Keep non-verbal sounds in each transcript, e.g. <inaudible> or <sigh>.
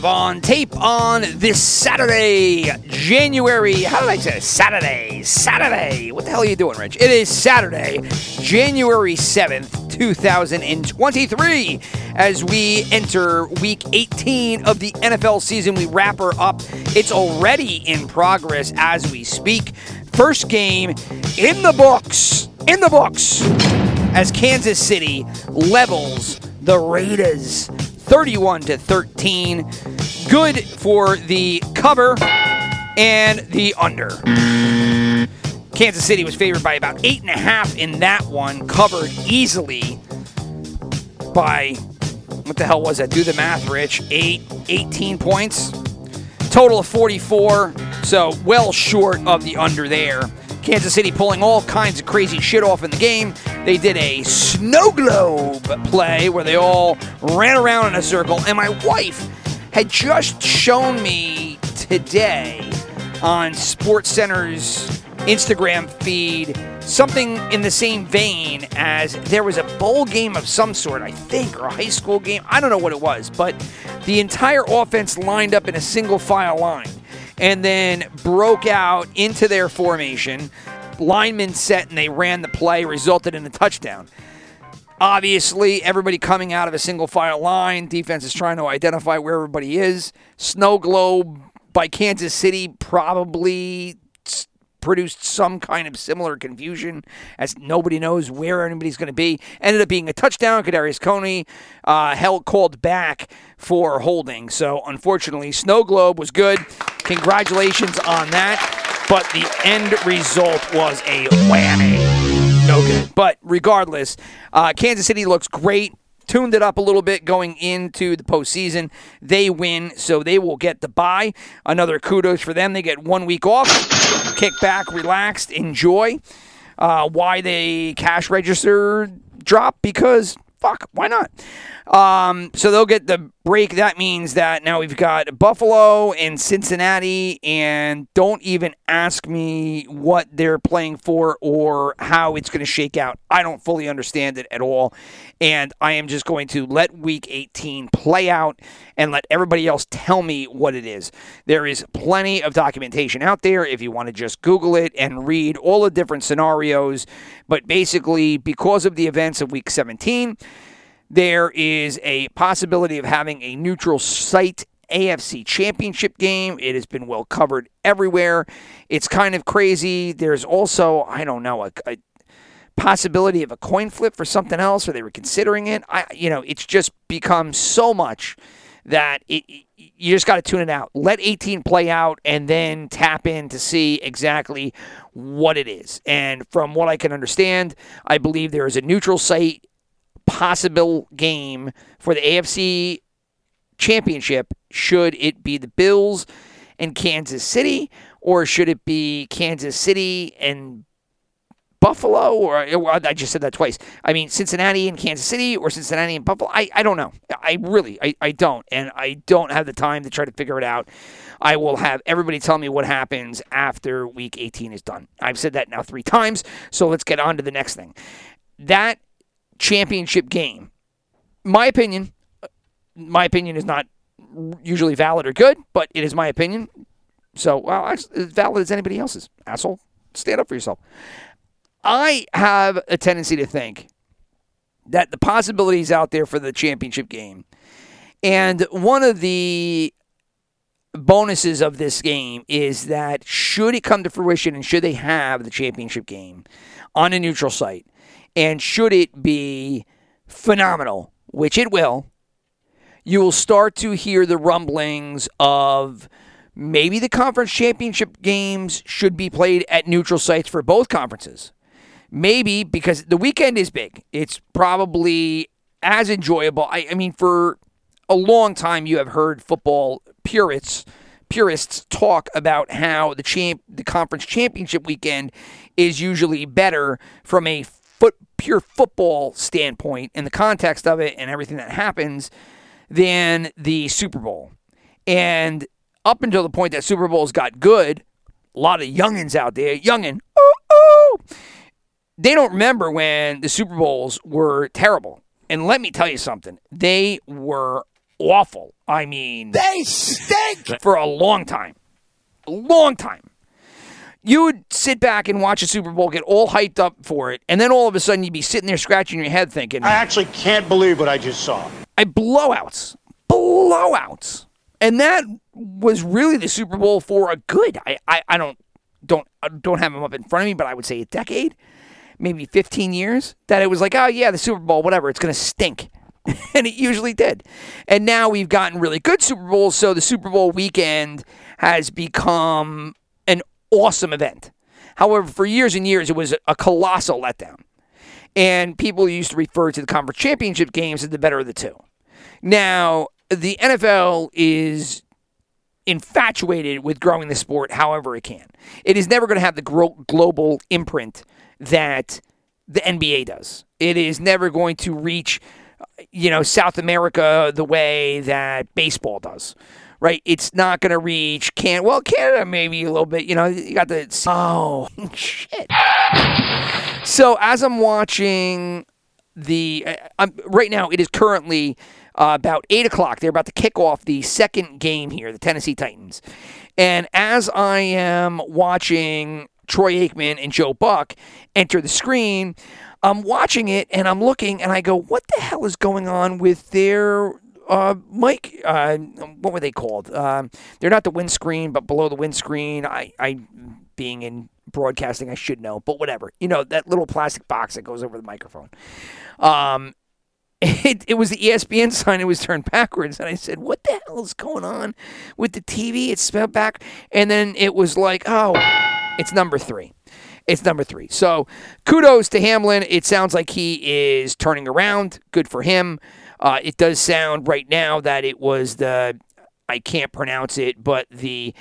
on tape on this Saturday, January. How did I say? Saturday? Saturday. What the hell are you doing, Rich? It is Saturday, January 7th, 2023. As we enter week 18 of the NFL season, we wrap her up. It's already in progress as we speak. First game in the books. In the books as Kansas City levels the Raiders 31 to 13. Good for the cover and the under. Kansas City was favored by about eight and a half in that one, covered easily by what the hell was that? Do the math, Rich. Eight, 18 points. Total of 44, so well short of the under there. Kansas City pulling all kinds of crazy shit off in the game. They did a snow globe play where they all ran around in a circle, and my wife had just shown me today on Sports Center's Instagram feed something in the same vein as there was a bowl game of some sort, I think, or a high school game. I don't know what it was, but the entire offense lined up in a single file line and then broke out into their formation. Linemen set and they ran the play, resulted in a touchdown. Obviously, everybody coming out of a single file line. Defense is trying to identify where everybody is. Snow globe by Kansas City probably produced some kind of similar confusion as nobody knows where anybody's going to be. Ended up being a touchdown. Kadarius Toney uh, held called back for holding. So unfortunately, Snow Globe was good. Congratulations on that. But the end result was a whammy. No good. But regardless, uh, Kansas City looks great. Tuned it up a little bit going into the postseason. They win, so they will get the bye. Another kudos for them. They get one week off, kick back, relaxed, enjoy. Uh, why they cash register drop? Because fuck, why not? Um, so they'll get the break. That means that now we've got Buffalo and Cincinnati, and don't even ask me what they're playing for or how it's going to shake out. I don't fully understand it at all. And I am just going to let week 18 play out and let everybody else tell me what it is. There is plenty of documentation out there if you want to just Google it and read all the different scenarios. But basically, because of the events of week 17, there is a possibility of having a neutral site AFC championship game. It has been well covered everywhere. It's kind of crazy. There's also, I don't know, a, a possibility of a coin flip for something else, or they were considering it. I, you know, it's just become so much that it, you just got to tune it out. Let 18 play out and then tap in to see exactly what it is. And from what I can understand, I believe there is a neutral site possible game for the AFC championship should it be the Bills and Kansas City or should it be Kansas City and Buffalo, or I just said that twice. I mean, Cincinnati and Kansas City, or Cincinnati and Buffalo. I, I don't know. I really, I, I don't. And I don't have the time to try to figure it out. I will have everybody tell me what happens after week 18 is done. I've said that now three times. So let's get on to the next thing. That championship game, my opinion, my opinion is not usually valid or good, but it is my opinion. So, well, as valid as anybody else's. Asshole, stand up for yourself. I have a tendency to think that the possibilities out there for the championship game, and one of the bonuses of this game is that should it come to fruition and should they have the championship game on a neutral site, and should it be phenomenal, which it will, you will start to hear the rumblings of maybe the conference championship games should be played at neutral sites for both conferences. Maybe because the weekend is big. It's probably as enjoyable. I, I mean, for a long time, you have heard football purists purists talk about how the champ the conference championship weekend is usually better from a foot pure football standpoint in the context of it and everything that happens than the Super Bowl. And up until the point that Super Bowls got good, a lot of youngins out there, youngin, ooh, ooh, they don't remember when the Super Bowls were terrible. And let me tell you something, they were awful. I mean, They stink! for a long time. A long time. You would sit back and watch a Super Bowl, get all hyped up for it, and then all of a sudden you'd be sitting there scratching your head thinking, I actually can't believe what I just saw. I blowouts, blowouts, and that was really the Super Bowl for a good. I, I, I don't don't I don't have them up in front of me, but I would say a decade, maybe 15 years. That it was like, oh yeah, the Super Bowl, whatever, it's gonna stink, <laughs> and it usually did. And now we've gotten really good Super Bowls, so the Super Bowl weekend has become awesome event. However, for years and years, it was a colossal letdown. And people used to refer to the conference championship games as the better of the two. Now, the NFL is infatuated with growing the sport however it can. It is never going to have the global imprint that the NBA does. It is never going to reach, you know, South America the way that baseball does. Right? It's not going to reach can well Canada maybe a little bit. You know, you got the <laughs> oh shit. So as I'm watching the, I'm, right now it is currently uh, about eight o'clock. They're about to kick off the second game here, the Tennessee Titans. And as I am watching Troy Aikman and Joe Buck enter the screen, I'm watching it and I'm looking and I go, what the hell is going on with their uh, mic? Uh, what were they called? Um, they're not the windscreen, but below the windscreen. I, I, being in broadcasting, I should know, but whatever. You know that little plastic box that goes over the microphone. Um, <laughs> it, it was the ESPN sign. It was turned backwards, and I said, "What the hell is going on with the TV?" It's spelled back, and then it was like, "Oh, it's number three. It's number three." So, kudos to Hamlin. It sounds like he is turning around. Good for him. Uh, it does sound right now that it was the I can't pronounce it, but the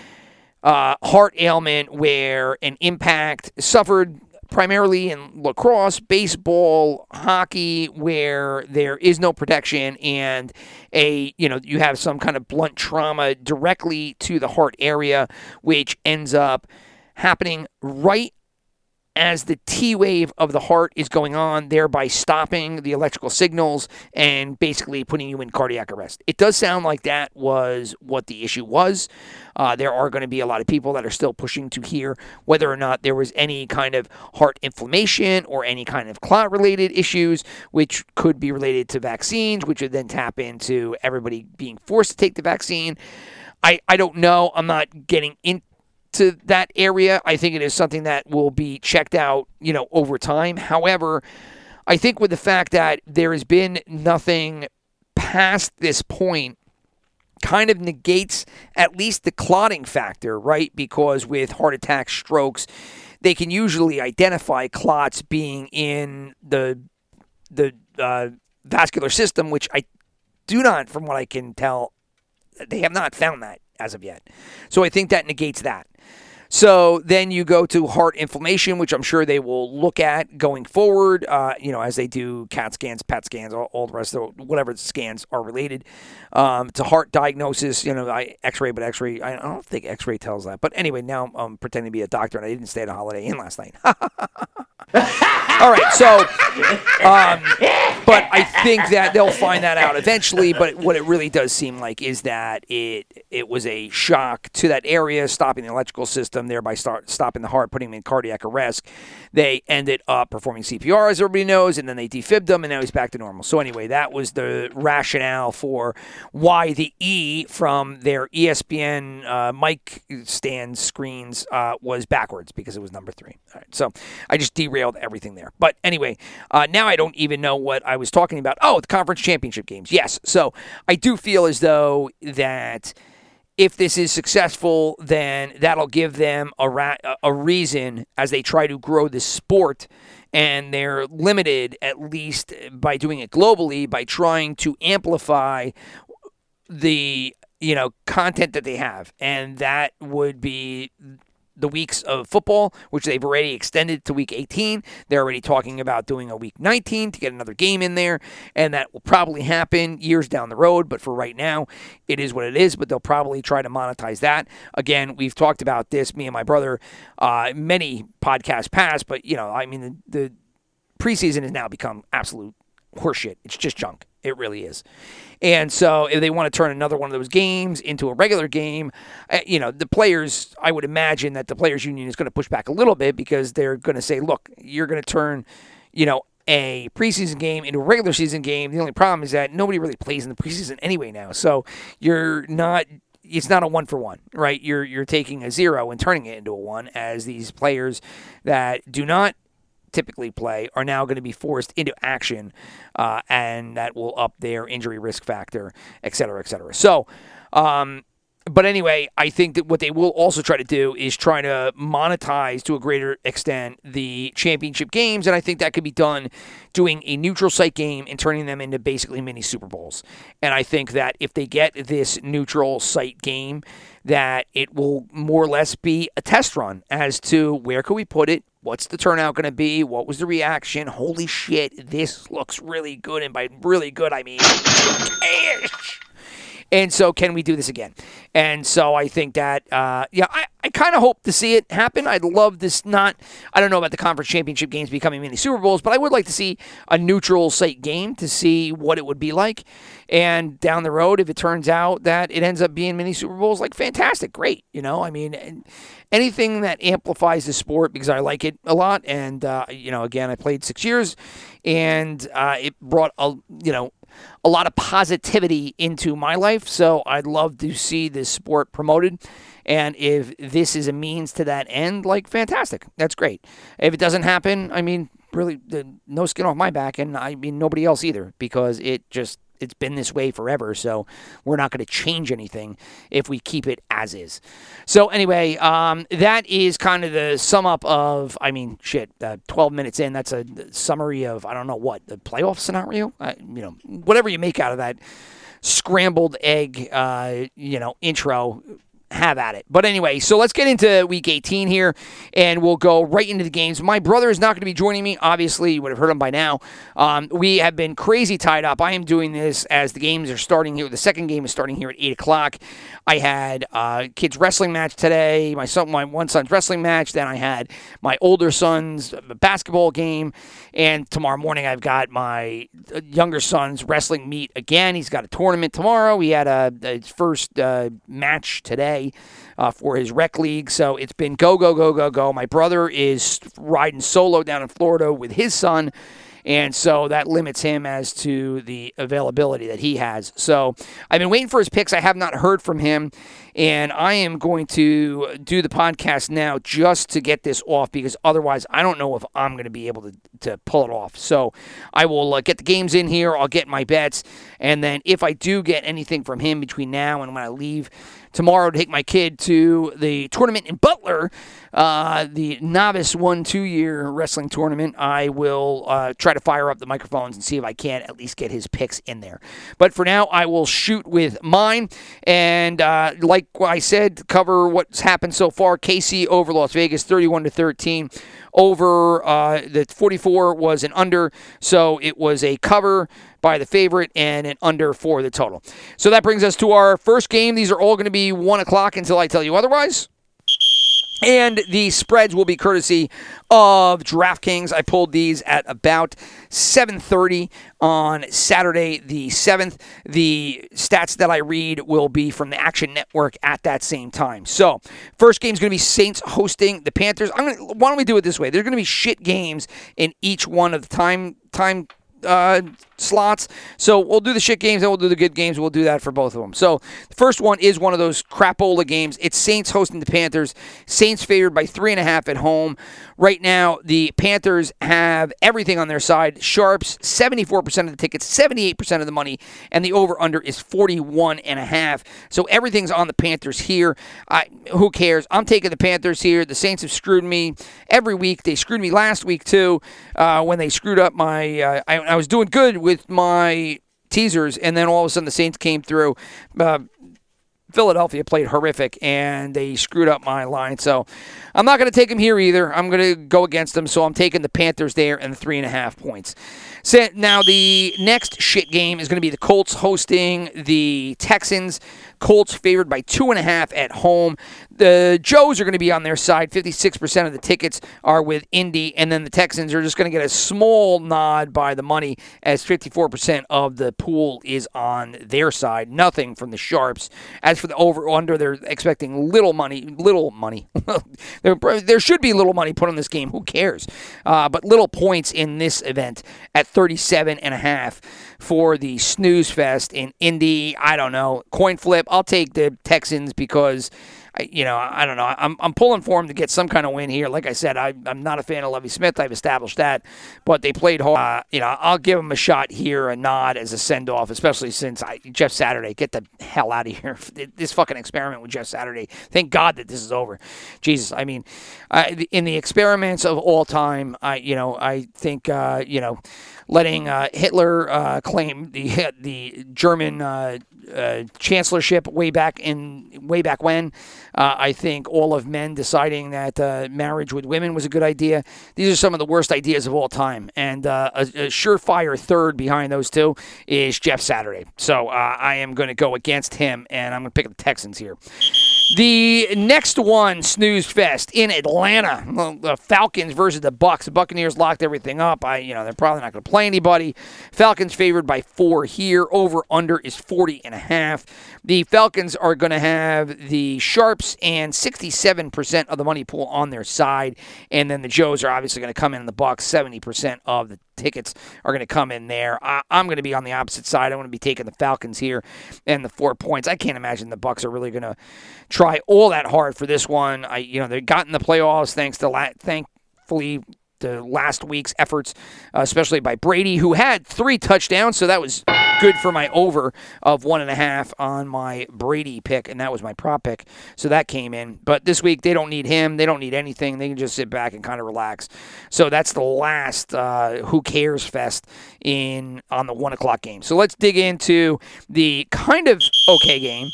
uh, heart ailment where an impact suffered primarily in lacrosse, baseball, hockey, where there is no protection and a you know you have some kind of blunt trauma directly to the heart area, which ends up happening right as the T wave of the heart is going on, thereby stopping the electrical signals and basically putting you in cardiac arrest. It does sound like that was what the issue was. Uh, there are going to be a lot of people that are still pushing to hear whether or not there was any kind of heart inflammation or any kind of clot related issues, which could be related to vaccines, which would then tap into everybody being forced to take the vaccine. I, I don't know. I'm not getting into to that area. I think it is something that will be checked out, you know, over time. However, I think with the fact that there has been nothing past this point kind of negates at least the clotting factor, right? Because with heart attacks, strokes, they can usually identify clots being in the the uh, vascular system, which I do not, from what I can tell, they have not found that as of yet. So I think that negates that. So then you go to heart inflammation, which I'm sure they will look at going forward. Uh, you know, as they do CAT scans, PET scans, all, all the rest of the, whatever scans are related um, to heart diagnosis. You know, I X-ray, but X-ray. I don't think X-ray tells that. But anyway, now I'm pretending to be a doctor, and I didn't stay at a Holiday Inn last night. <laughs> all right, so um, but I think that they'll find that out eventually. But what it really does seem like is that it it was a shock to that area, stopping the electrical system, thereby start stopping the heart, putting him in cardiac arrest. They ended up performing CPR, as everybody knows, and then they defibbed him, and now he's back to normal. So anyway, that was the rationale for why the E from their ESPN uh, mic stand screens uh, was backwards because it was number three. All right, so I just derailed everything there. But anyway, uh, now I don't even know what I was talking about. Oh, the conference championship games. Yes. So I do feel as though that if this is successful, then that'll give them a, ra- a reason as they try to grow the sport. And they're limited, at least by doing it globally, by trying to amplify the you know, content that they have, and that would be the weeks of football, which they've already extended to week 18. They're already talking about doing a week 19 to get another game in there, and that will probably happen years down the road. But for right now, it is what it is. But they'll probably try to monetize that. Again, we've talked about this, me and my brother, uh, many podcasts past. But you know, I mean, the, the preseason has now become absolute horseshit. It's just junk. It really is. And so if they want to turn another one of those games into a regular game, uh, you know, the players, I would imagine that the players union is going to push back a little bit because they're going to say, look, you're going to turn, you know, a preseason game into a regular season game. The only problem is that nobody really plays in the preseason anyway now. So you're not it's not a one for one, right? You're you're taking a zero and turning it into a one as these players that do not typically play are now going to be forced into action, uh, and that will up their injury risk factor, et cetera, et cetera. So, um, but anyway, I think that what they will also try to do is try to monetize to a greater extent the championship games, and I think that could be done doing a neutral site game and turning them into basically mini Super Bowls. And I think that if they get this neutral site game, that it will more or less be a test run as to where could we put it, What's the turnout going to be? What was the reaction? Holy shit, this looks really good. And by really good, I mean. And so, can we do this again? And so, I think that, uh, yeah, I, I kind of hope to see it happen. I'd love this not, I don't know about the conference championship games becoming mini Super Bowls, but I would like to see a neutral site game to see what it would be like. And down the road, if it turns out that it ends up being mini Super Bowls, like fantastic, great. You know, I mean, anything that amplifies the sport because I like it a lot. And, uh, you know, again, I played six years and uh, it brought, a, you know, a lot of positivity into my life. So I'd love to see this sport promoted. And if this is a means to that end, like fantastic. That's great. If it doesn't happen, I mean, really, no skin off my back. And I mean, nobody else either because it just it's been this way forever, so we're not going to change anything if we keep it as is. So anyway, um, that is kind of the sum up of, I mean, shit, uh, 12 minutes in, that's a summary of, I don't know what, the playoff scenario? You know, whatever you make out of that scrambled egg, uh, you know, intro have at it. But anyway, so let's get into week 18 here and we'll go right into the games. My brother is not going to be joining me. Obviously, you would have heard him by now. Um, we have been crazy tied up. I am doing this as the games are starting here. The second game is starting here at 8 o'clock. I had uh, kids' wrestling match today, my son, my one son's wrestling match. Then I had my older son's basketball game. And tomorrow morning, I've got my uh, younger son's wrestling meet again. He's got a tournament tomorrow. He had a, a first uh, match today uh, for his rec league. So it's been go, go, go, go, go. My brother is riding solo down in Florida with his son. And so that limits him as to the availability that he has. So I've been waiting for his picks. I have not heard from him. And I am going to do the podcast now just to get this off because otherwise I don't know if I'm going to be able to, to pull it off. So I will uh, get the games in here. I'll get my bets. And then if I do get anything from him between now and when I leave, tomorrow to take my kid to the tournament in Butler, uh, the novice one two year wrestling tournament. I will uh, try to fire up the microphones and see if I can at least get his picks in there. But for now, I will shoot with mine. And uh, like I said, cover what's happened so far. KC over Las Vegas, 31 to 13 over uh, the 44 was an under, so it was a cover by the favorite and an under for the total. So that brings us to our first game. These are all going to be 1 o'clock until I tell you otherwise. And the spreads will be courtesy of DraftKings. I pulled these at about 7:30 on Saturday the 7th. The stats that I read will be from the Action Network at that same time. So, first game is going to be Saints hosting the Panthers. I'm going to, why don't we do it this way? There's going to be shit games in each one of the time time uh, slots. So we'll do the shit games and we'll do the good games. We'll do that for both of them. So the first one is one of those crapola games. It's Saints hosting the Panthers. Saints favored by three and a half at home. Right now, the Panthers have everything on their side. Sharps, 74% of the tickets, 78% of the money, and the over-under is 41 and a half. So everything's on the Panthers here. I, who cares? I'm taking the Panthers here. The Saints have screwed me every week. They screwed me last week, too, uh, when they screwed up my... Uh, I, I was doing good with my teasers, and then all of a sudden the Saints came through. Uh, Philadelphia played horrific and they screwed up my line. So I'm not going to take them here either. I'm going to go against them. So I'm taking the Panthers there and the three and a half points. Now the next shit game is going to be the Colts hosting the Texans. Colts favored by two and a half at home. The Joes are going to be on their side. 56% of the tickets are with Indy, and then the Texans are just going to get a small nod by the money as 54% of the pool is on their side. Nothing from the Sharps. As for the over under, they're expecting little money. Little money. <laughs> there, there should be little money put on this game. Who cares? Uh, but little points in this event at 37 and a half for the snooze fest in Indy. I don't know. Coin flip. I'll take the Texans because. I, you know, I don't know. I'm, I'm pulling for him to get some kind of win here. Like I said, I, I'm not a fan of Lovie Smith. I've established that, but they played hard. Uh, you know, I'll give him a shot here, a nod as a send off, especially since I, Jeff Saturday, get the hell out of <laughs> here. This fucking experiment with Jeff Saturday. Thank God that this is over. Jesus, I mean, I, in the experiments of all time, I, you know, I think, uh, you know, letting uh, Hitler uh, claim the <laughs> the German uh, uh, chancellorship way back in way back when. Uh, I think all of men deciding that uh, marriage with women was a good idea. These are some of the worst ideas of all time, and a, a, surefire third behind those two is Jeff Saturday. So I am going to go against him, and I'm going to pick the Texans here. The next one, snooze fest in Atlanta, the Falcons versus the Bucks. The Buccaneers locked everything up. I, you know, they're probably not going to play anybody. Falcons favored by four here. Over under is 40 and a half. The Falcons are going to have the Sharps and 67% of the money pool on their side, and then the Joes are obviously going to come in, the Bucks. 70% of the tickets are going to come in there. I, am going to be on the opposite side. I'm going to be taking the Falcons here and the four points. I can't imagine the Bucks are really going to try all that hard for this one. I, you know, they got in the playoffs thanks to la- thankfully the last week's efforts, uh, especially by Brady, who had three touchdowns. So that was good for my over of one and a half on my Brady pick, and that was my prop pick. So that came in. But this week they don't need him. They don't need anything. They can just sit back and kind of relax. So that's the last uh, who cares fest in on the one o'clock game. So let's dig into the kind of okay game.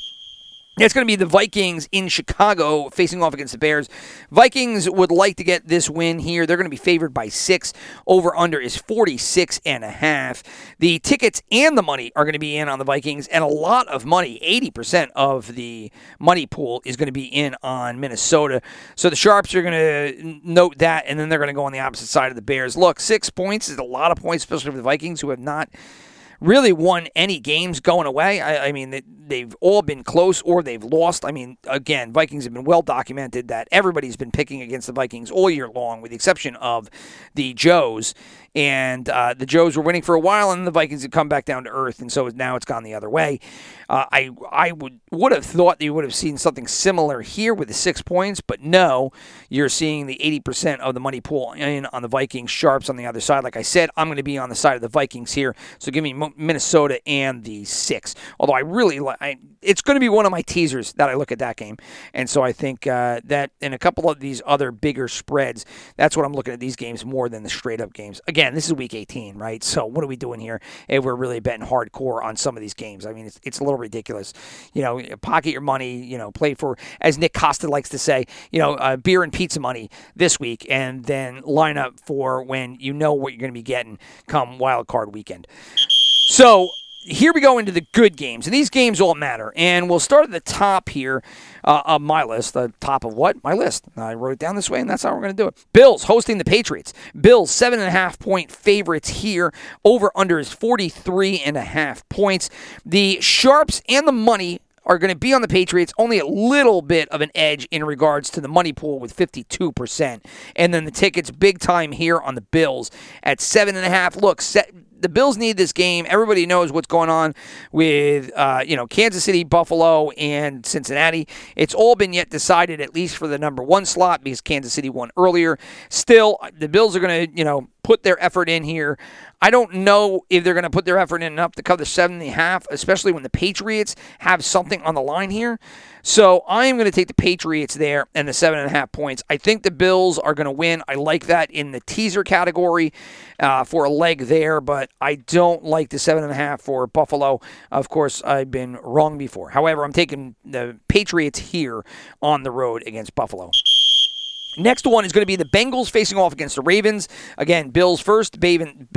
It's going to be the Vikings in Chicago facing off against the Bears. Vikings would like to get this win here. They're going to be favored by six. Over under is 46 and a half. The tickets and the money are going to be in on the Vikings, and a lot of money, 80% of the money pool is going to be in on Minnesota. So the Sharps are going to note that, and then they're going to go on the opposite side of the Bears. Look, six points is a lot of points, especially for the Vikings, who have not really won any games going away. I, I mean, they, they've all been close or they've lost. I mean, again, Vikings have been well documented that everybody's been picking against the Vikings all year long, with the exception of the Joes and uh, the Joes were winning for a while, and the Vikings had come back down to earth, and so now it's gone the other way. Uh, I I would would have thought that you would have seen something similar here with the six points, but no, you're seeing the 80% of the money pool in on the Vikings, sharps on the other side. Like I said, I'm going to be on the side of the Vikings here, so give me Minnesota and the six. Although I really like, it's going to be one of my teasers that I look at that game, and so I think uh, that in a couple of these other bigger spreads, that's what I'm looking at these games more than the straight up games. Again again, this is week 18, right? So what are we doing here if we're really betting hardcore on some of these games? I mean, it's, it's a little ridiculous. You know, pocket your money, you know, play for, as Nick Costa likes to say, you know, uh, beer and pizza money this week and then line up for when you know what you're going to be getting come wild card weekend. So here we go into the good games, and these games all matter. And we'll start at the top here uh, of my list. The top of what? My list. I wrote it down this way, and that's how we're going to do it. Bills hosting the Patriots. Bills seven and a half point favorites here. Over under is 43 and a half points. The sharps and the money are going to be on the Patriots, only a little bit of an edge in regards to the money pool with 52%. And then the tickets big time here on the Bills at 7.5. Look, set, the Bills need this game. Everybody knows what's going on with uh, you know Kansas City, Buffalo, and Cincinnati. It's all been yet decided, at least for the number one slot, because Kansas City won earlier. Still, the Bills are going to you know put their effort in here. I don't know if they're going to put their effort in enough to cover seven and a half, especially when the Patriots have something on the line here. So I am going to take the Patriots there and the seven and a half points. I think the Bills are going to win. I like that in the teaser category uh, for a leg there, but I don't like the seven and a half for Buffalo. Of course, I've been wrong before. However, I'm taking the Patriots here on the road against Buffalo. Next one is going to be the Bengals facing off against the Ravens. Again, Bills first, Baven,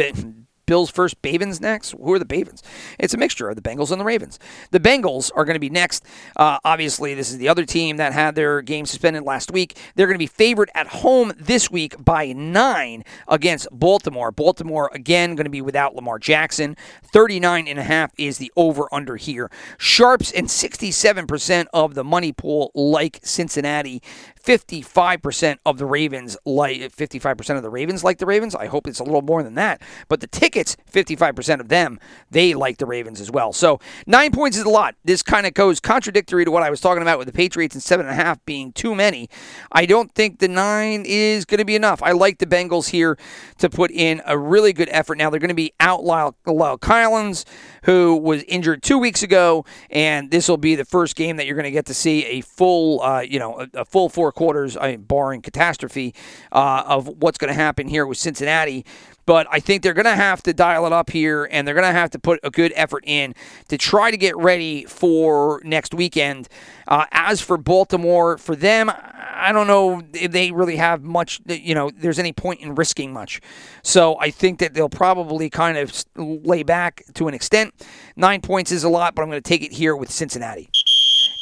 Bills first, Bavens next. Who are the Bavens? It's a mixture of the Bengals and the Ravens. The Bengals are going to be next. Uh, obviously, this is the other team that had their game suspended last week. They're going to be favored at home this week by nine against Baltimore. Baltimore, again, going to be without Lamar Jackson. 39 and a half is the over under here. Sharps and 67% of the money pool like Cincinnati. 55% of the Ravens like 55% of the Ravens like the Ravens. I hope it's a little more than that. But the tickets, 55% of them, they like the Ravens as well. So nine points is a lot. This kind of goes contradictory to what I was talking about with the Patriots and seven and a half being too many. I don't think the nine is going to be enough. I like the Bengals here to put in a really good effort. Now they're going to be out La'el, La'el Collins, who was injured two weeks ago, and this will be the first game that you're going to get to see a full, uh, you know, a, a full four quarters, I barring catastrophe, uh, of what's going to happen here with Cincinnati. But I think they're going to have to dial it up here, and they're going to have to put a good effort in to try to get ready for next weekend. Uh, as for Baltimore, for them, I don't know if they really have much, you know, there's any point in risking much. So I think that they'll probably kind of lay back to an extent. Nine points is a lot, but I'm going to take it here with Cincinnati.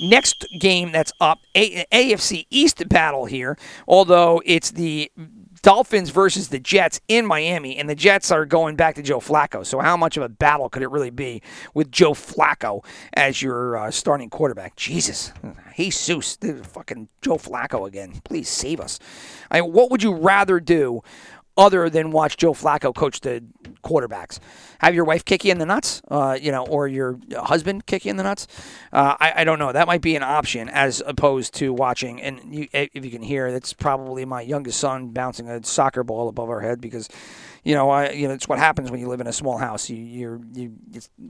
Next game that's up, a- AFC East battle here, although it's the Dolphins versus the Jets in Miami, and the Jets are going back to Joe Flacco. So, how much of a battle could it really be with Joe Flacco as your uh, starting quarterback? Jesus, Jesus, fucking Joe Flacco again. Please save us. I mean, what would you rather do other than watch Joe Flacco coach the quarterbacks. Have your wife kick you in the nuts, uh, you know, or your husband kick you in the nuts. Uh, I, I, don't know. That might be an option as opposed to watching. And you, if you can hear, that's probably my youngest son bouncing a soccer ball above our head because you know, I, you know, it's what happens when you live in a small house. You, you're, you,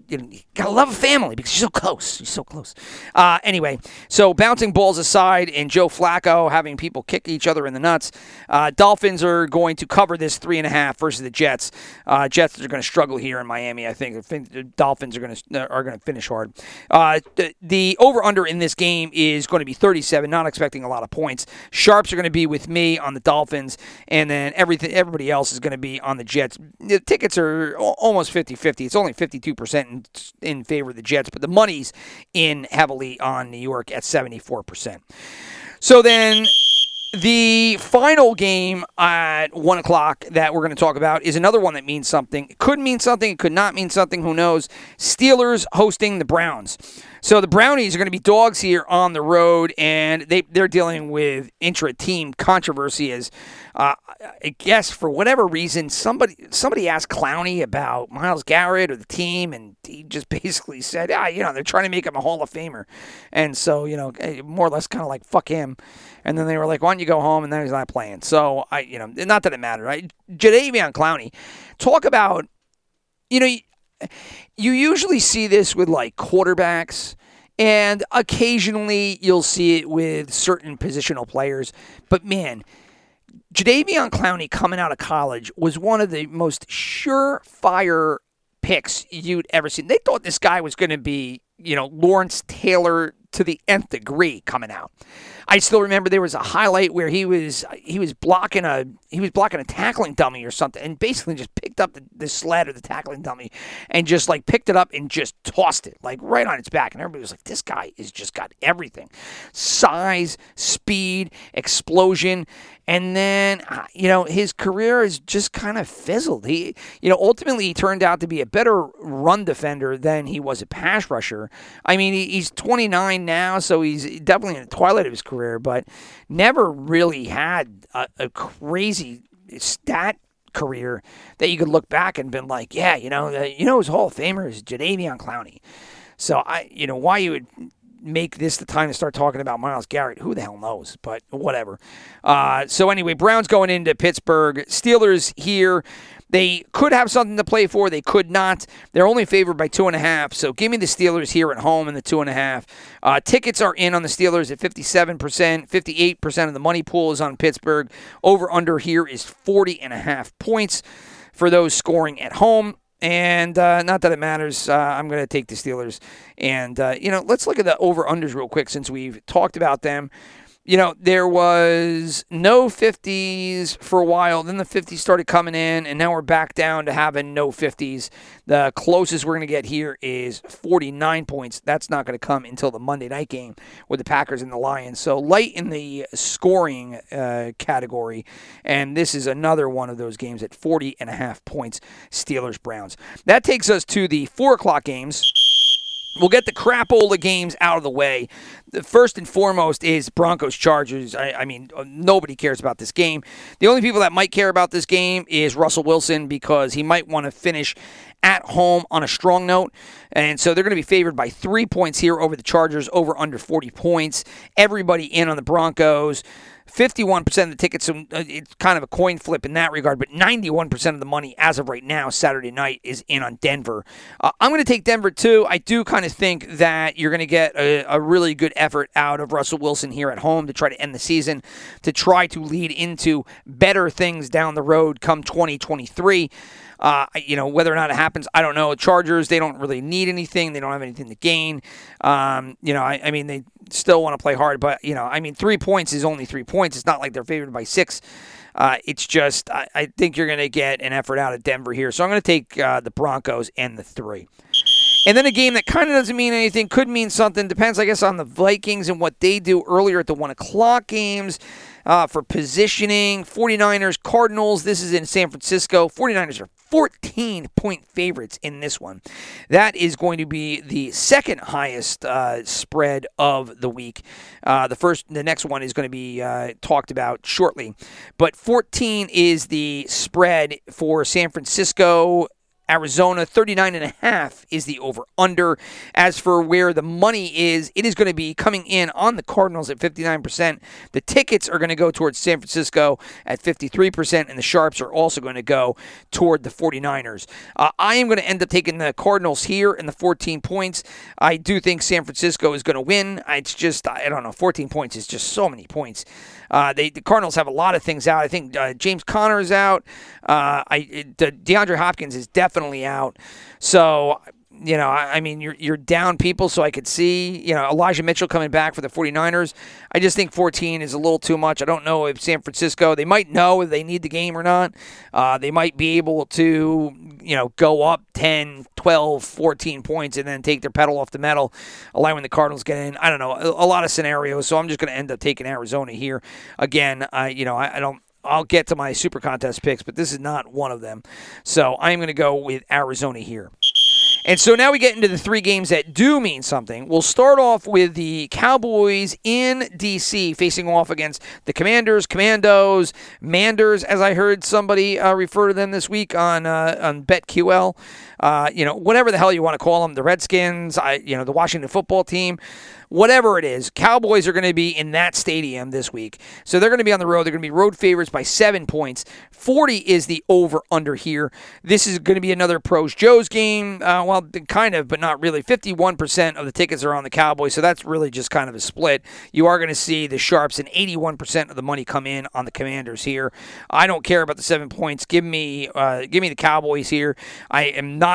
you, you gotta love a family because you're so close. You're so close. Uh, anyway, so bouncing balls aside, and Joe Flacco having people kick each other in the nuts. Uh, Dolphins are going to cover this three and a half versus the Jets. Uh, Jets are going to struggle here in Miami. I think the Dolphins are going to are going to finish hard. Uh, the, the over under in this game is going to be 37. Not expecting a lot of points. Sharps are going to be with me on the Dolphins, and then everything everybody else is going to be on the Jets. The tickets are almost 50 50. It's only 52% in, in favor of the Jets, but the money's in heavily on New York at 74%. So then the final game at one o'clock that we're going to talk about is another one that means something. It could mean something, it could not mean something. Who knows? Steelers hosting the Browns. So the Brownies are going to be dogs here on the road, and they they're dealing with intra-team controversy. As uh, I guess for whatever reason, somebody somebody asked Clowney about Myles Garrett or the team, and he just <laughs> basically said, "Ah, you know, they're trying to make him a Hall of Famer," and so you know, eh, more or less, kind of like fuck him. And then they were like, "Why don't you go home?" And then he's not playing. So I, you know, not that it mattered. Right? Jadeveon Clowney, talk about, you know you usually see this with like quarterbacks, and occasionally you'll see it with certain positional players. But man, Jadeveon Clowney coming out of college was one of the most surefire picks you'd ever seen. They thought this guy was going to be, you know, Lawrence Taylor to the nth degree coming out. I still remember there was a highlight where he was he was blocking a he was blocking a tackling dummy or something, and basically just picked up the, the sled or the tackling dummy and just like picked it up and just tossed it like right on its back, and everybody was like, "This guy is just got everything: size, speed, explosion." And then, uh, you know, his career has just kind of fizzled. He, you know, ultimately he turned out to be a better run defender than he was a pass rusher. I mean, he's 29 now, so he's definitely in the twilight of his career, but never really had a, a crazy stat career that you could look back and been like, yeah, you know, uh, you know, his Hall of Famer is Jadeveon Clowney. So I, you know, why you would make this the time to start talking about Myles Garrett. Who the hell knows? But whatever. Uh, so anyway, Browns going into Pittsburgh. Steelers here. They could have something to play for. They could not. They're only favored by two and a half. So give me the Steelers here at home in the two and a half. Uh, tickets are in on the Steelers at 57%. 58% of the money pool is on Pittsburgh. Over under here is 40 and a half points for those scoring at home. And uh, not that it matters. Uh, I'm going to take the Steelers. And, uh, you know, let's look at the over unders real quick since we've talked about them you know, there was no 50s for a while. Then the 50s started coming in, and now we're back down to having no 50s. The closest we're going to get here is 49 points. That's not going to come until the Monday night game with the Packers and the Lions. So light in the scoring uh, category, and this is another one of those games at 40 and a half points. Steelers Browns. That takes us to the four o'clock games. We'll get the crapola games out of the way. The first and foremost is Broncos Chargers. I, I, mean, uh, nobody cares about this game. The only people that might care about this game is Russell Wilson because he might want to finish at home on a strong note. And so they're going to be favored by three points here over the Chargers, over under 40 points. Everybody in on the Broncos. 51% of the tickets, so uh, it's kind of a coin flip in that regard, but 91% of the money as of right now, Saturday night, is in on Denver. Uh, I'm going to take Denver too. I do kind of think that you're going to get a, a, really good effort out of Russell Wilson here at home to try to end the season, to try to lead into better things down the road come 2023. Uh, you know, whether or not it happens, I don't know. Chargers, they don't really need anything. They don't have anything to gain. Um, you know, I, I mean, they still want to play hard, but, you know, I mean, three points is only three points. It's not like they're favored by six. Uh, it's just, I, I, think you're going to get an effort out of Denver here. So I'm going to take uh, the Broncos and the three. And then a game that kind of doesn't mean anything, could mean something. Depends, I guess, on the Vikings and what they do earlier at the 1 o'clock games uh, for positioning. 49ers, Cardinals. This is in San Francisco. 49ers are 14 point favorites in this one. That is going to be the second highest uh, spread of the week. Uh, the first, the next one is going to be uh, talked about shortly. But 14 is the spread for San Francisco Arizona 39 and a half is the over under. As for where the money is, it is going to be coming in on the Cardinals at 59%. The tickets are going to go towards San Francisco at 53% and the sharps are also going to go toward the 49ers. Uh, I am going to end up taking the Cardinals here and the 14 points. I do think San Francisco is going to win. It's just I don't know, 14 points is just so many points. Uh, they, the Cardinals have a lot of things out. I think uh, James Conner is out. Uh, I DeAndre Hopkins is definitely out. So you know, I, mean, you're, you're down people, so I could see, you know, Elijah Mitchell coming back for the 49ers. I just think 14 is a little too much. I don't know if San Francisco, they might know if they need the game or not. Uh, they might be able to, you know, go up 10, 12, 14 points and then take their pedal off the metal, allowing the Cardinals get in. I don't know, a, a lot of scenarios. So I'm just going to end up taking Arizona here. Again, I, you know, I, I don't. I'll get to my super contest picks, but this is not one of them. So I'm going to go with Arizona here. And so now we get into the three games that do mean something. We'll start off with the Cowboys in D.C. facing off against the Commanders, Commandos, Manders, as I heard somebody uh, refer to them this week on uh, on BetQL. Uh, you know, whatever the hell you want to call them, the Redskins, I, you know, the Washington football team whatever it is, Cowboys are going to be in that stadium this week. So they're going to be on the road. They're going to be road favorites by seven points. 40 is the over under here. This is going to be another Pros Joe's game. Uh, well, kind of, but not really. 51% of the tickets are on the Cowboys, so that's really just kind of a split. You are going to see the Sharps and 81% of the money come in on the Commanders here. I don't care about the seven points. Give me, uh, give me the Cowboys here. I am not,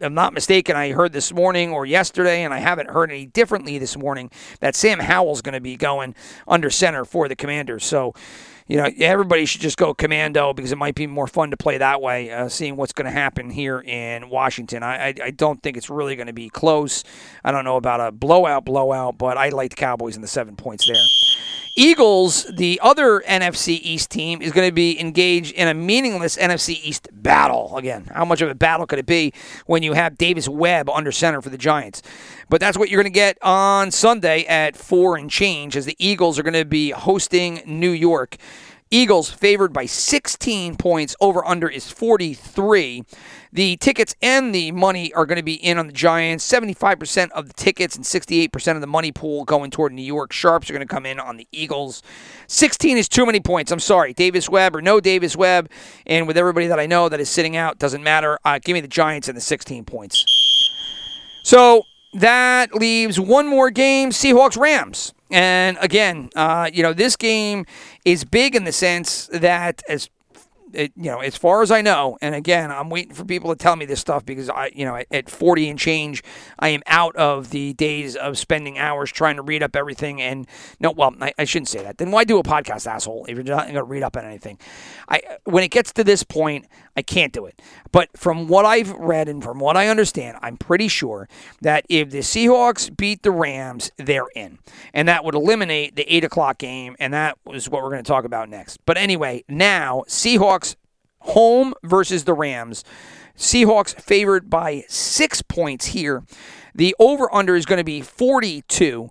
I'm not mistaken. I heard this morning or yesterday, and I haven't heard any differently this morning morning that Sam Howell's going to be going under center for the Commanders. So, you know, everybody should just go commando because it might be more fun to play that way, uh, seeing what's going to happen here in Washington. I, I, I don't think it's really going to be close. I don't know about a blowout, blowout, but I like the Cowboys in the seven points there. Eagles, the other NFC East team, is going to be engaged in a meaningless NFC East battle. Again, how much of a battle could it be when you have Davis Webb under center for the Giants? But that's what you're going to get on Sunday at 4 and change as the Eagles are going to be hosting New York. Eagles favored by 16 points. Over under is 43. The tickets and the money are going to be in on the Giants. 75% of the tickets and 68% of the money pool going toward New York. Sharps are going to come in on the Eagles. 16 is too many points. I'm sorry. Davis Webb or no Davis Webb. And with everybody that I know that is sitting out, doesn't matter. Uh, give me the Giants and the 16 points. So that leaves one more game Seahawks Rams. And again, uh, you know, this game is big in the sense that as it, you know, as far as I know, and again, I'm waiting for people to tell me this stuff because I, you know, at, at 40 and change, I am out of the days of spending hours trying to read up everything. And no, well, I, I shouldn't say that. Then why do a podcast, asshole? If you're not going to read up on anything, I when it gets to this point, I can't do it. But from what I've read and from what I understand, I'm pretty sure that if the Seahawks beat the Rams, they're in, and that would eliminate the eight o'clock game, and that was what we're going to talk about next. But anyway, now Seahawks home versus the Rams. Seahawks favored by six points here. The over under is going to be 42.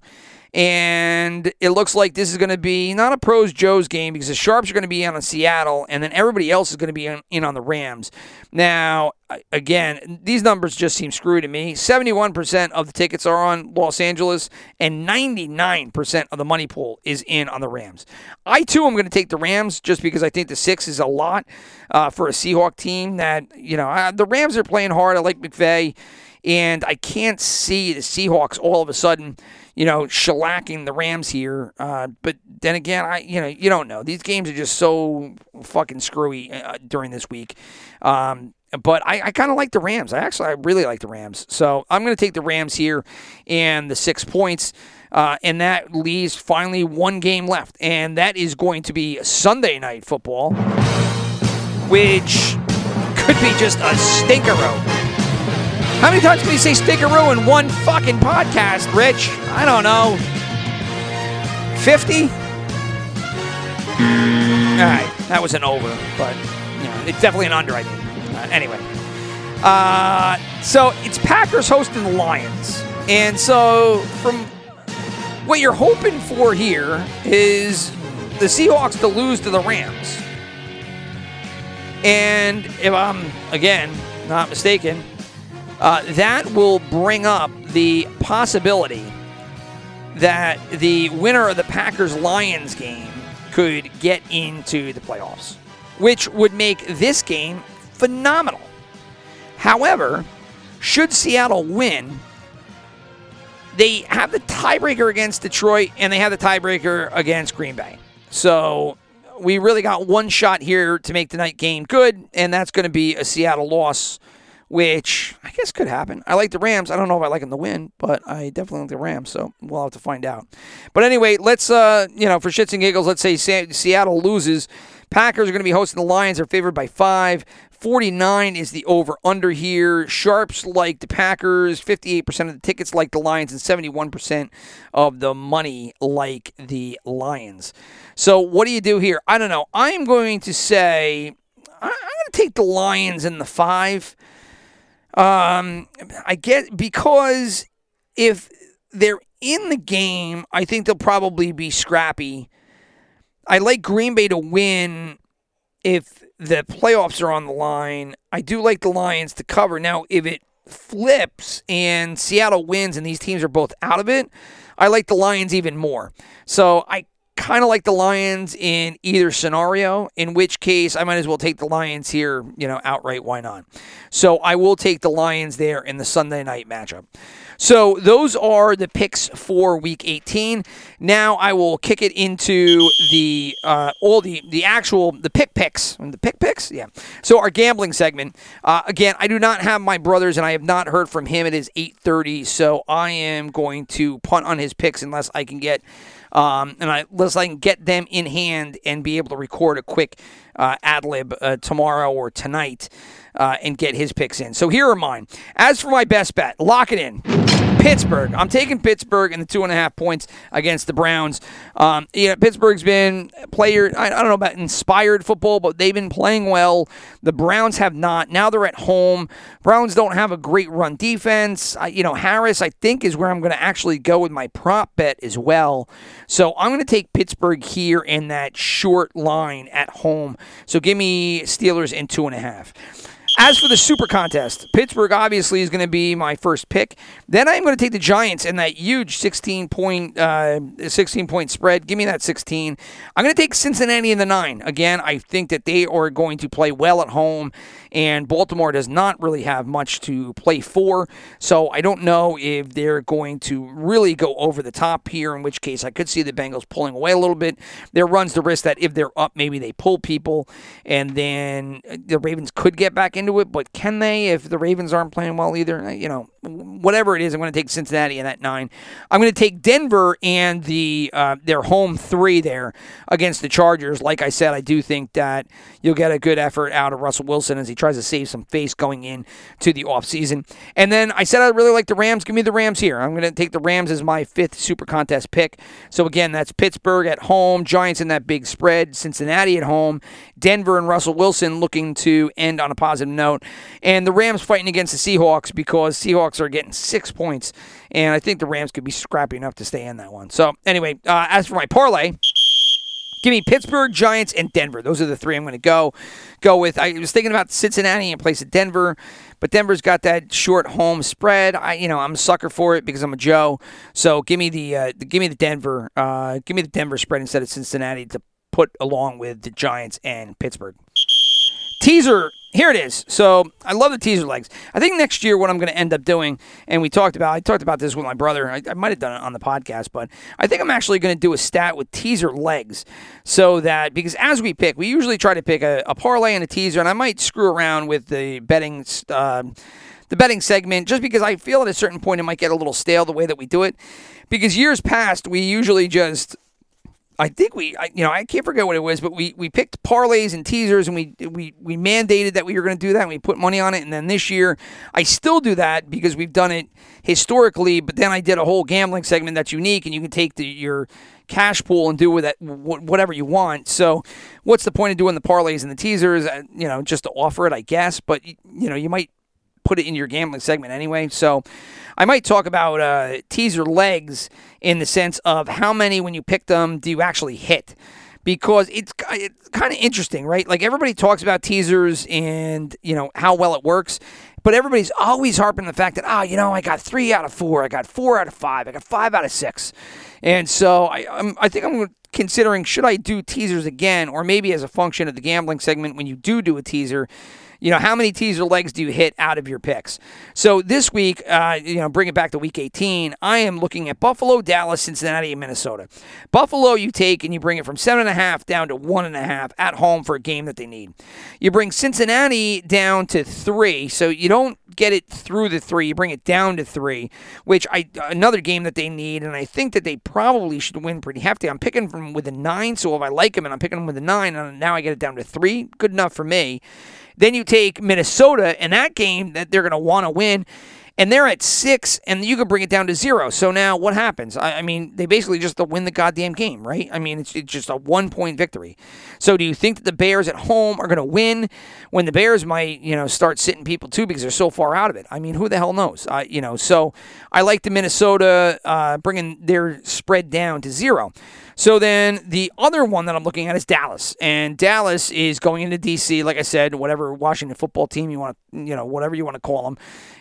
And it looks like this is going to be not a pros Joe's game because the Sharps are going to be in on Seattle, and then everybody else is going to be in, in on the Rams. Now, again, these numbers just seem screwy to me. 71% of the tickets are on Los Angeles, and 99% of the money pool is in on the Rams. I, too, am going to take the Rams just because I think the six is a lot uh, for a Seahawk team that, you know, the Rams are playing hard. I like McVay, and I can't see the Seahawks all of a sudden you know, shellacking the Rams here. Uh, but then again, I you know you don't know. These games are just so fucking screwy uh, during this week. Um, but I, I kind of like the Rams. I actually I really like the Rams. So I'm going to take the Rams here and the six points. Uh, and that leaves finally one game left, and that is going to be Sunday night football, which could be just a stinker how many times can you say stickeroo in one fucking podcast, Rich? I don't know. 50? All right, that was an over, but you know, it's definitely an under, I think. Uh, anyway. Uh, so it's Packers hosting the Lions. And so from what you're hoping for here is the Seahawks to lose to the Rams. And if I'm, again, not mistaken, uh, that will bring up the possibility that the winner of the Packers Lions game could get into the playoffs, which would make this game phenomenal. However, should Seattle win, they have the tiebreaker against Detroit and they have the tiebreaker against Green Bay. So we really got one shot here to make the night game good, and that's going to be a Seattle loss which I guess could happen. I like the Rams. I don't know if I like them to win, but I definitely like the Rams, so we'll have to find out. But anyway, let's, uh, you know, for shits and giggles, let's say Seattle loses. Packers are going to be hosting the Lions. They're favored by five. 49 is the over under here. Sharps like the Packers, 58% of the tickets like the Lions, and 71% of the money like the Lions. So, what do you do here? I don't know. I'm going to say I'm going to take the Lions in the five. Um, I get because if they're in the game, I think they'll probably be scrappy. I like Green Bay to win if the playoffs are on the line. I do like the Lions to cover. Now, if it flips and Seattle wins and these teams are both out of it, I like the Lions even more. So I kind of like the Lions in either scenario, in which case I might as well take the Lions here, you know, outright. Why not? So I will take the Lions there in the Sunday night matchup. So those are the picks for Week 18. Now I will kick it into the uh, all the the actual the pick picks the pick picks. Yeah. So our gambling segment. Uh, again, I do not have my brothers, and I have not heard from him. It is 8:30, so I am going to punt on his picks unless I can get um, and I, unless I can get them in hand and be able to record a quick uh, ad lib uh, tomorrow or tonight uh, and get his picks in. So here are mine. As for my best bet, lock it in. Pittsburgh. I'm taking Pittsburgh and the two and a half points against the Browns. Um, yeah, Pittsburgh's been player. I, I don't know about inspired football, but they've been playing well. The Browns have not. Now they're at home. Browns don't have a great run defense. I, you know, Harris, I think, is where I'm going to actually go with my prop bet as well. So I'm going to take Pittsburgh here in that short line at home. So give me Steelers in two and a half. As for the super contest, Pittsburgh obviously is going to be my first pick. Then I'm going to take the Giants in that huge 16 point, uh, 16 point spread. Give me that 16. I'm going to take Cincinnati in the nine. Again, I think that they are going to play well at home, and Baltimore does not really have much to play for. So I don't know if they're going to really go over the top here. In which case, I could see the Bengals pulling away a little bit. There runs the risk that if they're up, maybe they pull people, and then the Ravens could get back into it, but can they if the Ravens aren't playing well either? You know, whatever it is, I'm going to take Cincinnati in that nine. I'm going to take Denver and the uh, their home three there against the Chargers. Like I said, I do think that you'll get a good effort out of Russell Wilson as he tries to save some face going in to the offseason. And then I said I really like the Rams. Give me the Rams here. I'm going to take the Rams as my fifth Super Contest pick. So again, that's Pittsburgh at home, Giants in that big spread, Cincinnati at home, Denver and Russell Wilson looking to end on a positive note. And the Rams fighting against the Seahawks because Seahawks are getting six points. And I think the Rams could be scrappy enough to stay in that one. So, anyway, uh, as for my parlay, Give me Pittsburgh, Giants, and Denver. Those are the three I'm going to go go with. I was thinking about Cincinnati in place of Denver, but Denver's got that short home spread. I, you know, I'm a sucker for it because I'm a Joe. So give me the, uh, give me the Denver, uh, give me the Denver spread instead of Cincinnati to put along with the Giants and Pittsburgh. Teaser here it is. So I love the teaser legs. I think next year what I'm going to end up doing, and we talked about, I talked about this with my brother. I, I might have done it on the podcast, but I think I'm actually going to do a stat with teaser legs, so that because as we pick, we usually try to pick a, a parlay and a teaser, and I might screw around with the betting. Uh, the betting segment, just because I feel at a certain point it might get a little stale the way that we do it. Because years past, we usually just I think we, I, you know, I can't forget what it was, but we, we picked parlays and teasers, and we we we mandated that we were going to do that, and we put money on it. And then this year, I still do that because we've done it historically. But then I did a whole gambling segment that's unique, and you can take the, your cash pool and do with it whatever you want. So, what's the point of doing the parlays and the teasers? Uh, you know, just to offer it, I guess. But you know, you might put it in your gambling segment anyway. So I might talk about uh, teaser legs in the sense of how many, when you pick them, do you actually hit? Because it's, it's kind of interesting, right? Like everybody talks about teasers and, you know, how well it works. But everybody's always harping the fact that, ah, oh, you know, I got three out of four, I got four out of five, I got five out of six. And so I, I'm, I think I'm considering should I do teasers again, or maybe as a function of the gambling segment when you do do a teaser, you know, how many teaser legs do you hit out of your picks? So this week, uh, you know, bring it back to week 18, I am looking at Buffalo, Dallas, Cincinnati, and Minnesota. Buffalo, you take and you bring it from seven and a half down to one and a half at home for a game that they need. You bring Cincinnati down to three, so you don't get it through the three. You bring it down to three, which I another game that they need, and I think that they probably should win pretty hefty. I'm picking from with a nine, so if I like them and I'm picking them with a nine, and now I get it down to three, good enough for me. Then you take Minnesota in that game that they're going to want to win and they're at six, and you can bring it down to zero. So now what happens? I, I mean, they basically just win the goddamn game, right? I mean, it's, it's just a one point victory. So do you think that the Bears at home are going to win when the Bears might, you know, start sitting people too because they're so far out of it? I mean, who the hell knows? Uh, you know, so I like the Minnesota uh, bringing their spread down to zero. So then the other one that I'm looking at is Dallas, and Dallas is going into DC, like I said, whatever Washington football team you want you know, whatever you want to call them,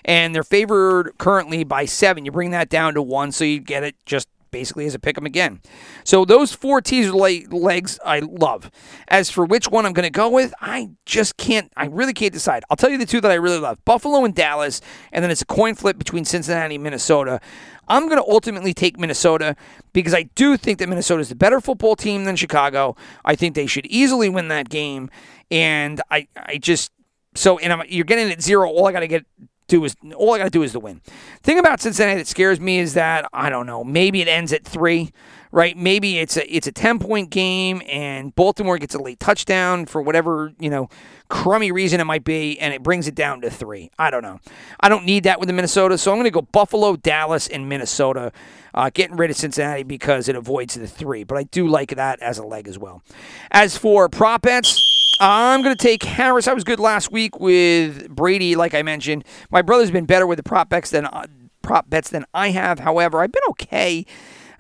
and they're favored currently by seven. You bring that down to one, so you get it just basically as a pick 'em again. So those four teaser legs I love. As for which one I'm going to go with, I just can't. I really can't decide. I'll tell you the two that I really love: Buffalo and Dallas, and then it's a coin flip between Cincinnati and Minnesota. I'm going to ultimately take Minnesota because I do think that Minnesota is the better football team than Chicago. I think they should easily win that game, and I I just so and I'm, you're getting at zero. All I got to get do is all I got to do is to win. Thing about Cincinnati that scares me is that I don't know. Maybe it ends at three, right? Maybe it's a it's a ten point game and Baltimore gets a late touchdown for whatever you know crummy reason it might be, and it brings it down to three. I don't know. I don't need that with the Minnesota, so I'm going to go Buffalo, Dallas, and Minnesota. Uh, getting rid of Cincinnati because it avoids the three, but I do like that as a leg as well. As for prop bets, I'm going to take Harris. I was good last week with Brady, like I mentioned. My brother's been better with the prop bets than uh, prop bets than I have. However, I've been okay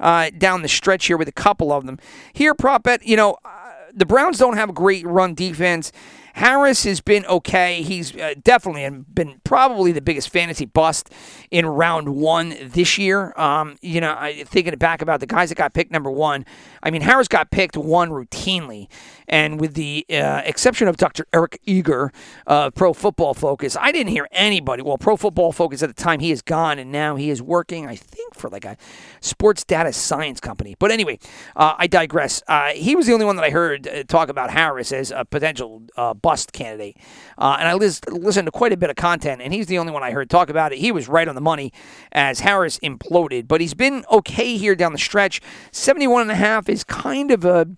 uh, down the stretch here with a couple of them. Here, prop bet, you know, uh, the Browns don't have a great run defense. Harris has been okay. He's uh, definitely been probably the biggest fantasy bust in round one this year. Um, you know, I, thinking back about the guys that got picked number one, I mean, Harris got picked one routinely. And with the uh, exception of Dr. Eric Eager, uh, Pro Football Focus, I didn't hear anybody. Well, Pro Football Focus at the time, he is gone, and now he is working, I think, for like a sports data science company. But anyway, uh, I digress. Uh, he was the only one that I heard uh, talk about Harris as a potential uh, bust candidate. and I lis- listened to quite a bit of content, and he's the only one I heard talk about it. He was right on the money as Harris imploded, but he's been okay here down the stretch. 71 and a half is kind of a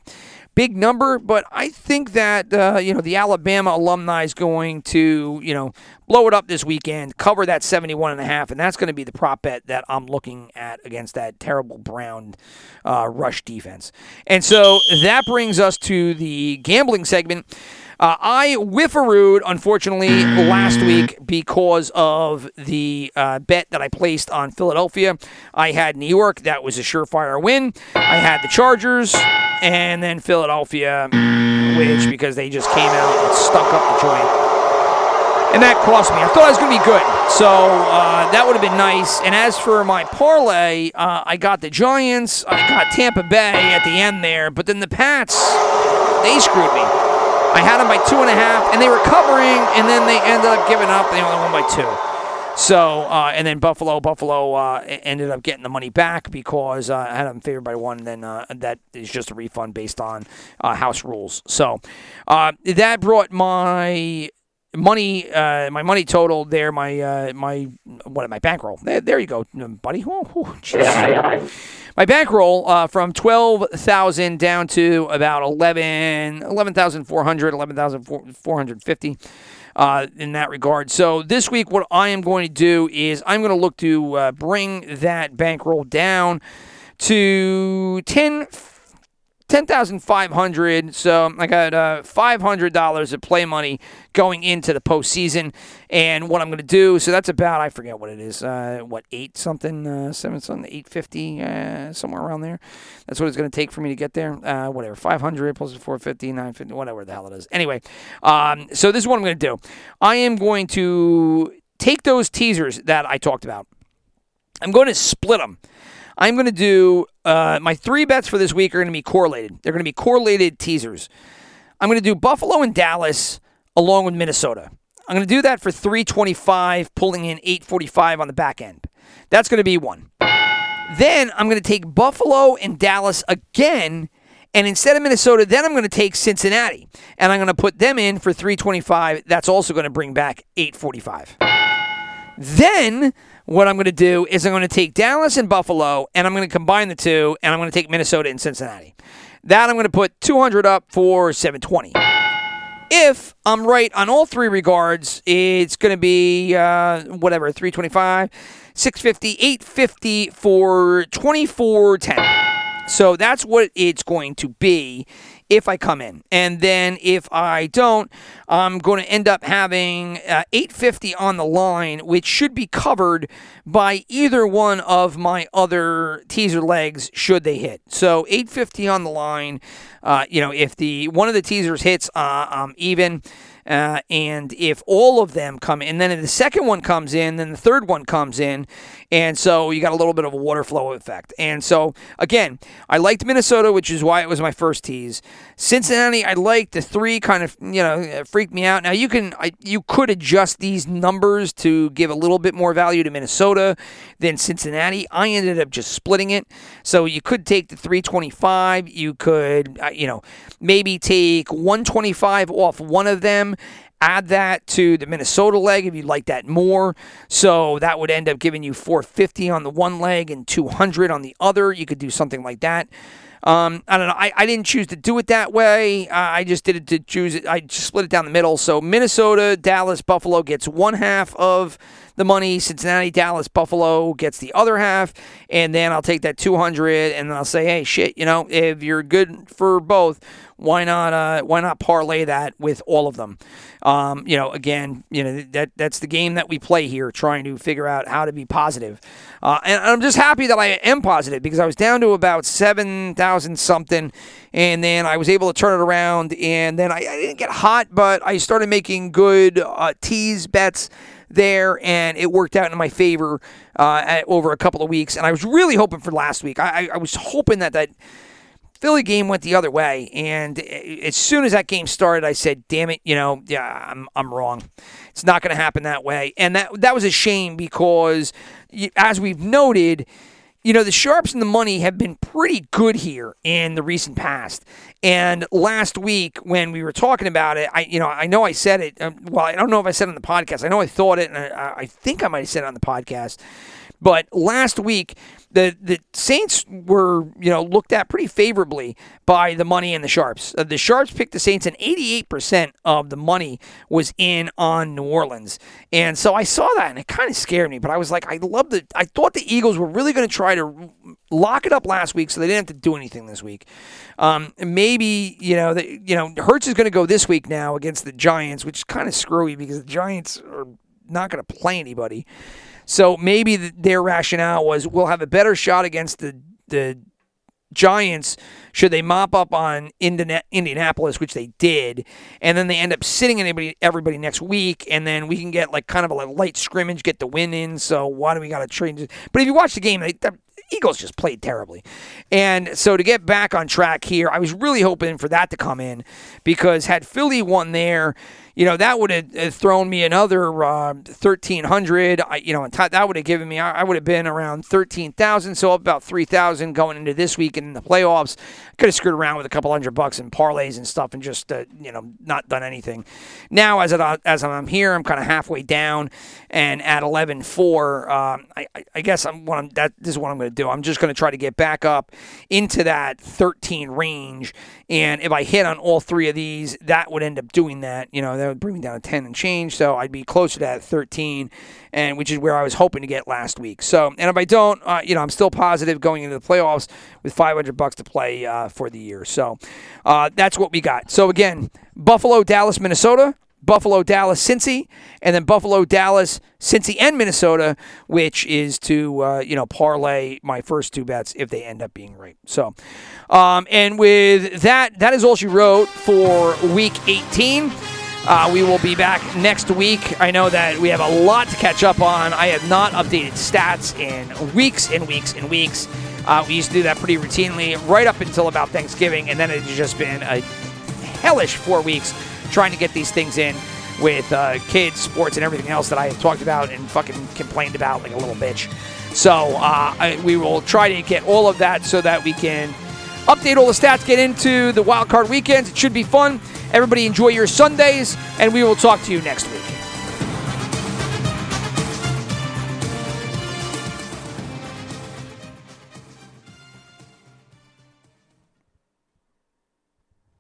big number, but I think that uh, you know the Alabama alumni is going to you know blow it up this weekend, cover that 71 and a half, and that's going to be the prop bet that I'm looking at against that terrible Brown uh, rush defense. And so that brings us to the gambling segment. Uh, I whifferooed, unfortunately, last week because of the uh, bet that I placed on Philadelphia. I had New York. That was a surefire win. I had the Chargers and then Philadelphia, which, because they just came out and stuck up the joint. And that cost me. I thought I was going to be good. So uh, that would have been nice. And as for my parlay, uh, I got the Giants. I got Tampa Bay at the end there. But then the Pats, they screwed me. I had them by two and a half, and they were covering, and then they ended up giving up. They only won by two. So, uh, and then Buffalo, Buffalo uh, ended up getting the money back because uh, I had them favored by one. Then uh, that is just a refund based on uh, house rules. So uh, that brought my money, my money total there, my my what my bankroll. There, there you go, buddy. Oh, oh, my bankroll uh, from 12,000 down to about 11, 11,400, 11,450 uh, in that regard. So this week, what I am going to do is I'm going to look to uh, bring that bankroll down to 10 ten thousand five hundred. So I got uh, five hundred dollars of play money going into the postseason. And what I'm going to do, so that's about I forget what it is, uh, what eight something, uh, seven something, eight fifty, uh, somewhere around there. That's what it's going to take for me to get there. Uh, whatever, five hundred plus four fifty, nine fifty, whatever the hell it is. Anyway, um, so this is what I'm going to do. I am going to take those teasers that I talked about. I'm going to split them. I'm going to do uh, my three bets for this week are going to be correlated. They're going to be correlated teasers. I'm going to do Buffalo and Dallas along with Minnesota. I'm going to do that for 325, pulling in 845 on the back end. That's going to be one. Then I'm going to take Buffalo and Dallas again. And instead of Minnesota, then I'm going to take Cincinnati. And I'm going to put them in for 325. That's also going to bring back 845. Then what I'm going to do is I'm going to take Dallas and Buffalo, and I'm going to combine the two, and I'm going to take Minnesota and Cincinnati. That I'm going to put 200 up for 720. If I'm right on all three regards, it's going to be uh, whatever 325, 650, 850 for 2410. So that's what it's going to be if I come in. And then if I don't, I'm going to end up having uh, 850 on the line, which should be covered by either one of my other teaser legs should they hit. So 850 on the line. Uh, you know, if the one of the teasers hits, uh, I'm even. Uh, and if all of them come in, then the second one comes in, then the third one comes in. And so you got a little bit of a water flow effect. And so, again, I liked Minnesota, which is why it was my first tease. Cincinnati, I liked the three kind of, you know, freaked me out. Now, you can, I, you could adjust these numbers to give a little bit more value to Minnesota than Cincinnati. I ended up just splitting it. So you could take the 325. You could, uh, you know, maybe take 125 off one of them add that to the Minnesota leg if you'd like that more. So that would end up giving you 450 on the one leg and 200 on the other. You could do something like that. Um, I don't know. I, I didn't choose to do it that way. Uh, I just did it to choose it. I just split it down the middle. So Minnesota, Dallas, Buffalo gets one half of the money. Cincinnati, Dallas, Buffalo gets the other half. And then I'll take that 200 and then I'll say, hey, shit, you know, if you're good for both, why not uh, why not parlay that with all of them? Um, you know, again, you know that that's the game that we play here, trying to figure out how to be positive. Uh, and I'm just happy that I am positive because I was down to about seven thousand something, and then I was able to turn it around, and then I, I didn't get hot, but I started making good uh, tease bets there, and it worked out in my favor uh, at, over a couple of weeks. And I was really hoping for last week. I, I, I was hoping that that Philly game went the other way, and as soon as that game started, I said, "Damn it, you know, yeah, I'm I'm wrong. It's not going to happen that way." And that that was a shame because, as we've noted, you know, the sharps and the money have been pretty good here in the recent past. And last week when we were talking about it, I you know I know I said it. Um, well, I don't know if I said it on the podcast. I know I thought it, and I, I think I might have said it on the podcast. But last week, the the Saints were you know looked at pretty favorably by the money and the sharps. Uh, the sharps picked the Saints, and 88% of the money was in on New Orleans. And so I saw that, and it kind of scared me. But I was like, I love the. I thought the Eagles were really going to try to lock it up last week, so they didn't have to do anything this week. Um, maybe you know the, you know Hurts is going to go this week now against the Giants, which is kind of screwy because the Giants are not going to play anybody. So maybe the, their rationale was we'll have a better shot against the the Giants should they mop up on Indianapolis, which they did, and then they end up sitting anybody everybody next week, and then we can get like kind of a light scrimmage, get the win in. So why do we got to trade? But if you watch the game, they, the Eagles just played terribly, and so to get back on track here, I was really hoping for that to come in because had Philly won there you know, that would have thrown me another uh, 1300 I, you know, that would have given me, I would have been around 13,000, so about 3,000 going into this week in the playoffs. I Could have screwed around with a couple hundred bucks in parlays and stuff and just, uh, you know, not done anything. Now, as, it, as I'm here, I'm kind of halfway down and at 11.4, um, I, I guess I'm, what I'm, that, this is what I'm going to do. I'm just going to try to get back up into that 13 range. And if I hit on all three of these, that would end up doing that. You know, that would bring me down to 10 and change. So I'd be closer to that 13, and which is where I was hoping to get last week. So, and if I don't, uh, you know, I'm still positive going into the playoffs with 500 bucks to play uh, for the year. So uh, that's what we got. So again, Buffalo, Dallas, Minnesota. Buffalo, Dallas, Cincy, and then Buffalo, Dallas, Cincy, and Minnesota, which is to uh, you know parlay my first two bets if they end up being right. So, um, and with that, that is all she wrote for Week 18. Uh, we will be back next week. I know that we have a lot to catch up on. I have not updated stats in weeks and weeks and weeks. Uh, we used to do that pretty routinely right up until about Thanksgiving, and then it's just been a hellish four weeks trying to get these things in with uh, kids, sports, and everything else that I have talked about and fucking complained about like a little bitch. So uh, I, we will try to get all of that so that we can update all the stats, get into the wild card weekends. It should be fun. Everybody enjoy your Sundays, and we will talk to you next week.